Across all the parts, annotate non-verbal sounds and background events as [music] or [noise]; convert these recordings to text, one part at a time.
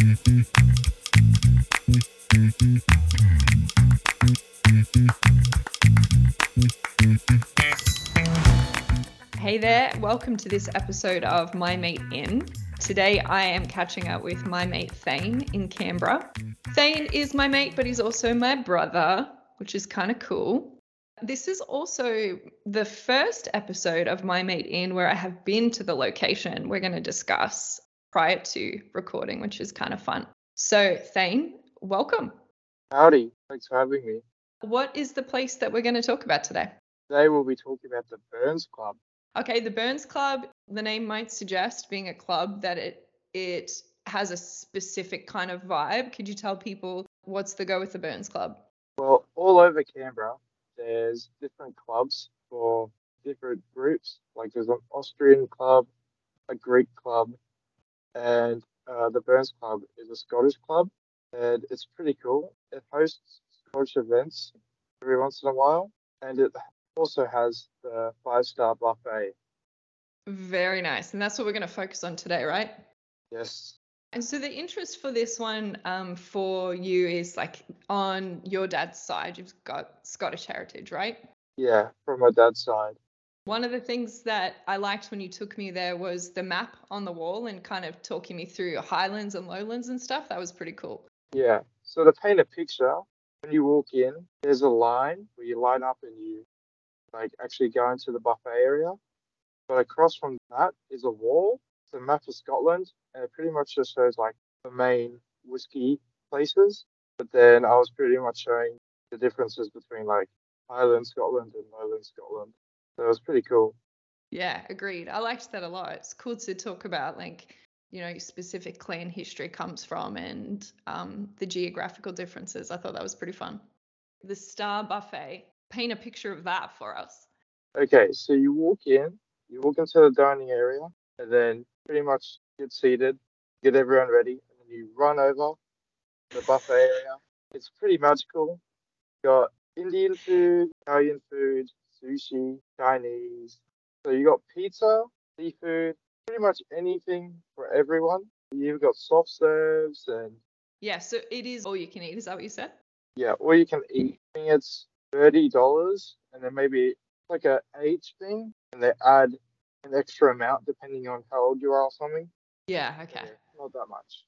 Hey there, welcome to this episode of My Mate In. Today I am catching up with my mate Thane in Canberra. Thane is my mate, but he's also my brother, which is kind of cool. This is also the first episode of My Mate In where I have been to the location we're going to discuss prior to recording, which is kind of fun. So, Thane, welcome. Howdy, thanks for having me. What is the place that we're going to talk about today? Today we'll be talking about the Burns Club. Okay, the Burns Club, the name might suggest being a club that it it has a specific kind of vibe. Could you tell people what's the go with the Burns Club? Well, all over Canberra, there's different clubs for different groups. Like there's an Austrian club, a Greek club, and uh, the Burns Club is a Scottish club, and it's pretty cool. It hosts Scottish events every once in a while, and it also has the five star buffet. Very nice. And that's what we're going to focus on today, right? Yes. And so the interest for this one um, for you is like on your dad's side, you've got Scottish heritage, right? Yeah, from my dad's side. One of the things that I liked when you took me there was the map on the wall and kind of talking me through highlands and lowlands and stuff. That was pretty cool. Yeah. So to paint a picture, when you walk in, there's a line where you line up and you like actually go into the buffet area. But across from that is a wall. It's a map of Scotland, and it pretty much just shows like the main whiskey places. But then I was pretty much showing the differences between like Highland Scotland and Lowland Scotland. It was pretty cool. Yeah, agreed. I liked that a lot. It's cool to talk about like you know specific clan history comes from and um, the geographical differences. I thought that was pretty fun. The Star Buffet. Paint a picture of that for us. Okay, so you walk in, you walk into the dining area, and then pretty much get seated, get everyone ready, and then you run over the buffet area. It's pretty magical. Got Indian food, Italian food, sushi, Chinese. So you got pizza, seafood, pretty much anything for everyone. You've got soft serves and Yeah, so it is all you can eat. Is that what you said? yeah, or you can eat. I think it's thirty dollars, and then maybe like a age thing, and they add an extra amount depending on how old you are or something. Yeah, okay. Yeah, not that much.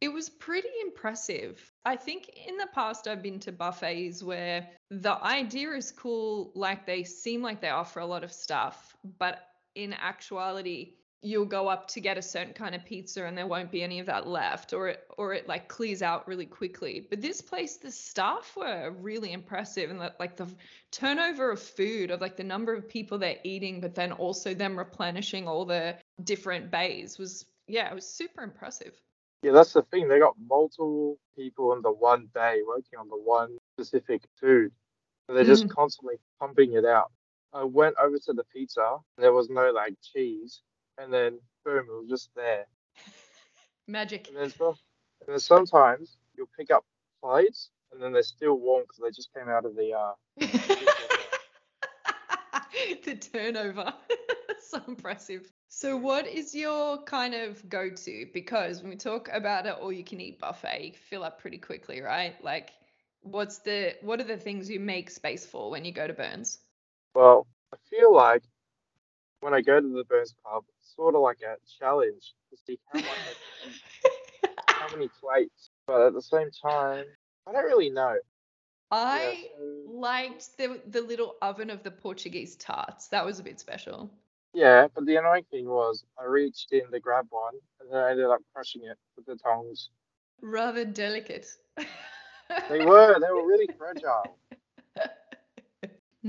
It was pretty impressive. I think in the past I've been to buffets where the idea is cool, like they seem like they offer a lot of stuff, but in actuality, you'll go up to get a certain kind of pizza and there won't be any of that left or it or it like clears out really quickly. But this place the staff were really impressive and like the turnover of food of like the number of people they're eating but then also them replenishing all the different bays was yeah, it was super impressive. Yeah, that's the thing. They got multiple people in the one day working on the one specific food. So they're just constantly pumping it out. I went over to the pizza. There was no like cheese, and then boom, it was just there. [laughs] Magic. And then, and then sometimes you'll pick up plates, and then they're still warm because they just came out of the. Uh, [laughs] the turnover. [laughs] [laughs] so impressive. So, what is your kind of go to? Because when we talk about it, all you can eat buffet, you fill up pretty quickly, right? Like, what's the what are the things you make space for when you go to Burns? well, I feel like when I go to the Burns pub, it's sort of like a challenge to see how much I can eat, how many plates. But at the same time, I don't really know. I so- liked the the little oven of the Portuguese tarts. That was a bit special. Yeah, but the annoying thing was I reached in to grab one and then I ended up crushing it with the tongs. Rather delicate. They were they were really [laughs] fragile.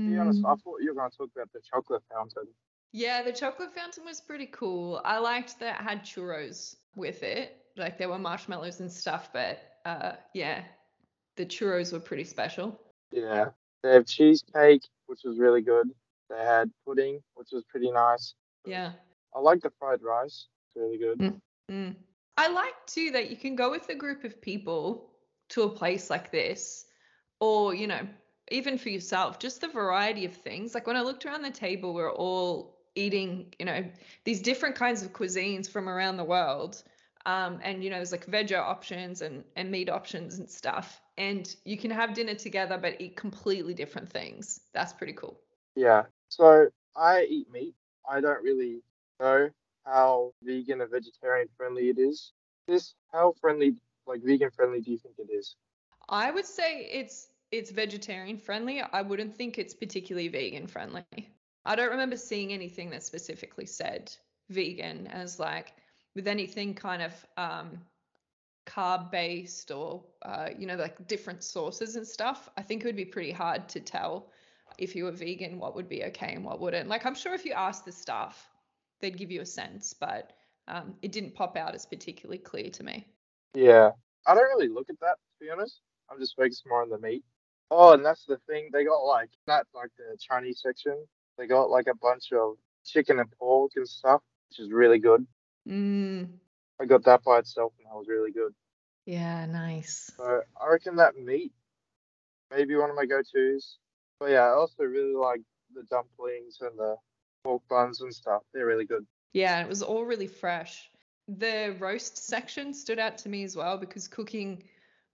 To be honest, I Mm. thought you were going to talk about the chocolate fountain. Yeah, the chocolate fountain was pretty cool. I liked that it had churros with it. Like there were marshmallows and stuff, but uh yeah, the churros were pretty special. Yeah, they have cheesecake, which was really good. They had pudding, which was pretty nice. Yeah. I like the fried rice. It's really good. Mm. Mm. I like too that you can go with a group of people to a place like this, or, you know, even for yourself, just the variety of things. Like when I looked around the table, we're all eating, you know, these different kinds of cuisines from around the world. Um, and you know, there's like veggie options and and meat options and stuff. And you can have dinner together, but eat completely different things. That's pretty cool. Yeah. So I eat meat. I don't really know how vegan or vegetarian friendly it is. This how friendly, like vegan friendly, do you think it is? I would say it's it's vegetarian friendly. I wouldn't think it's particularly vegan friendly. I don't remember seeing anything that specifically said vegan as like with anything kind of um, carb based or uh, you know like different sources and stuff. I think it would be pretty hard to tell if you were vegan what would be okay and what wouldn't. Like I'm sure if you asked the staff, they'd give you a sense, but um, it didn't pop out as particularly clear to me. Yeah, I don't really look at that to be honest. I'm just focused more on the meat. Oh, and that's the thing. They got like that, like the Chinese section. They got like a bunch of chicken and pork and stuff, which is really good. Mm, I got that by itself, and that was really good. yeah, nice. So I reckon that meat, maybe one of my go-tos. But yeah, I also really like the dumplings and the pork buns and stuff. They're really good. Yeah, it was all really fresh. The roast section stood out to me as well because cooking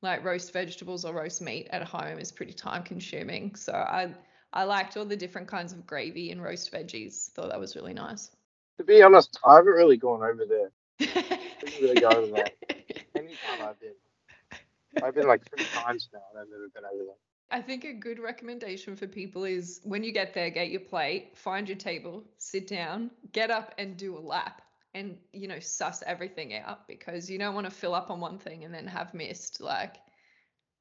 like roast vegetables or roast meat at home is pretty time consuming. So I I liked all the different kinds of gravy and roast veggies. Thought that was really nice. To be honest, I haven't really gone over there. [laughs] didn't really go over there. Anytime I've been, I've been like three times now, and I've never been over there. I think a good recommendation for people is when you get there, get your plate, find your table, sit down, get up and do a lap and, you know, suss everything out because you don't want to fill up on one thing and then have missed like,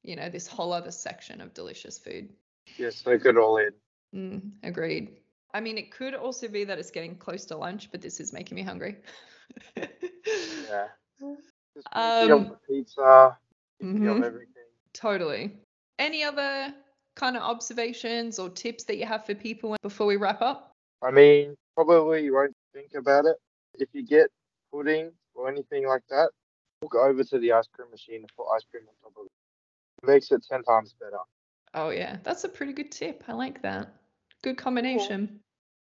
you know, this whole other section of delicious food. Yes, they could all in. Mm, agreed. I mean, it could also be that it's getting close to lunch, but this is making me hungry. Yeah. [laughs] Just Um, pizza, mhm. everything. Totally. Any other kind of observations or tips that you have for people before we wrap up? I mean, probably you won't think about it. If you get pudding or anything like that, walk over to the ice cream machine and put ice cream on top of it. It makes it 10 times better. Oh, yeah, that's a pretty good tip. I like that. Good combination.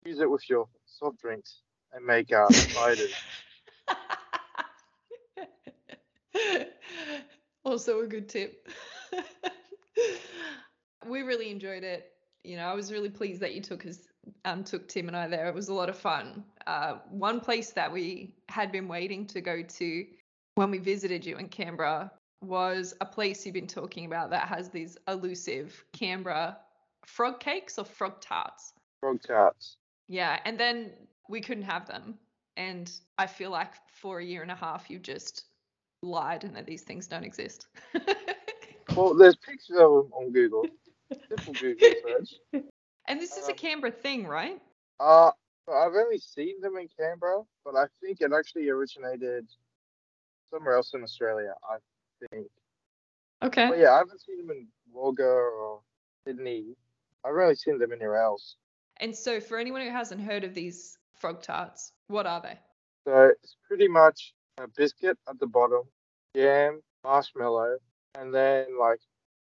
Use it with your soft drinks and make uh, ciders. [laughs] [laughs] also a good tip. [laughs] [laughs] we really enjoyed it. You know, I was really pleased that you took us um took Tim and I there. It was a lot of fun. Uh, one place that we had been waiting to go to when we visited you in Canberra was a place you've been talking about that has these elusive Canberra frog cakes or frog tarts. Frog tarts. Yeah, and then we couldn't have them. And I feel like for a year and a half, you just lied and that these things don't exist. [laughs] Well, there's pictures of them on Google. Simple Google [laughs] search. and this is a Um, Canberra thing, right? Uh, I've only seen them in Canberra, but I think it actually originated somewhere else in Australia, I think. Okay. But yeah, I haven't seen them in Wagga or Sydney. I've only seen them anywhere else. And so, for anyone who hasn't heard of these frog tarts, what are they? So it's pretty much a biscuit at the bottom, jam, marshmallow, and then like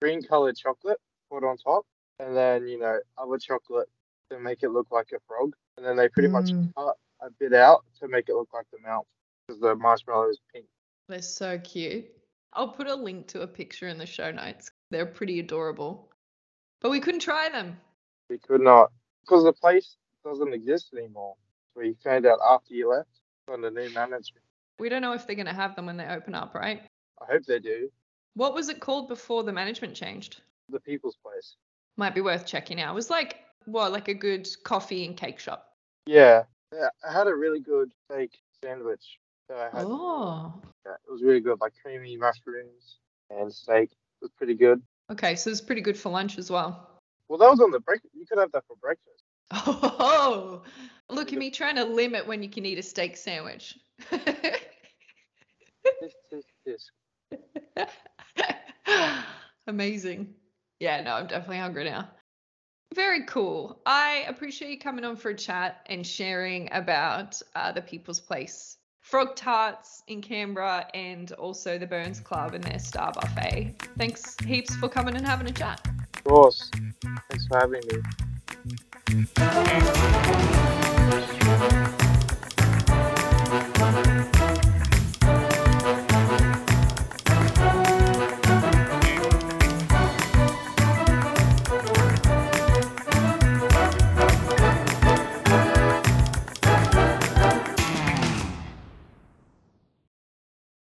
green colored chocolate put on top, and then you know other chocolate to make it look like a frog, and then they pretty much Mm. cut a bit out to make it look like the mouth because the marshmallow is pink. They're so cute. I'll put a link to a picture in the show notes. They're pretty adorable. But we couldn't try them. We could not because the place doesn't exist anymore. We found out after you left on the new management. We don't know if they're going to have them when they open up, right? I hope they do. What was it called before the management changed? The people's place. Might be worth checking out. It was like, what, like a good coffee and cake shop. Yeah, yeah. I had a really good steak sandwich that I had. Oh. Yeah, it was really good, like creamy mushrooms and steak. It was pretty good. Okay, so it's pretty good for lunch as well. Well, that was on the breakfast. You could have that for breakfast. [laughs] Oh, look at me trying to limit when you can eat a steak sandwich. [laughs] Tisk, tisk, tisk. Amazing. Yeah, no, I'm definitely hungry now. Very cool. I appreciate you coming on for a chat and sharing about uh, the People's Place Frog Tarts in Canberra and also the Burns Club and their Star Buffet. Thanks heaps for coming and having a chat. Of course. Thanks for having me.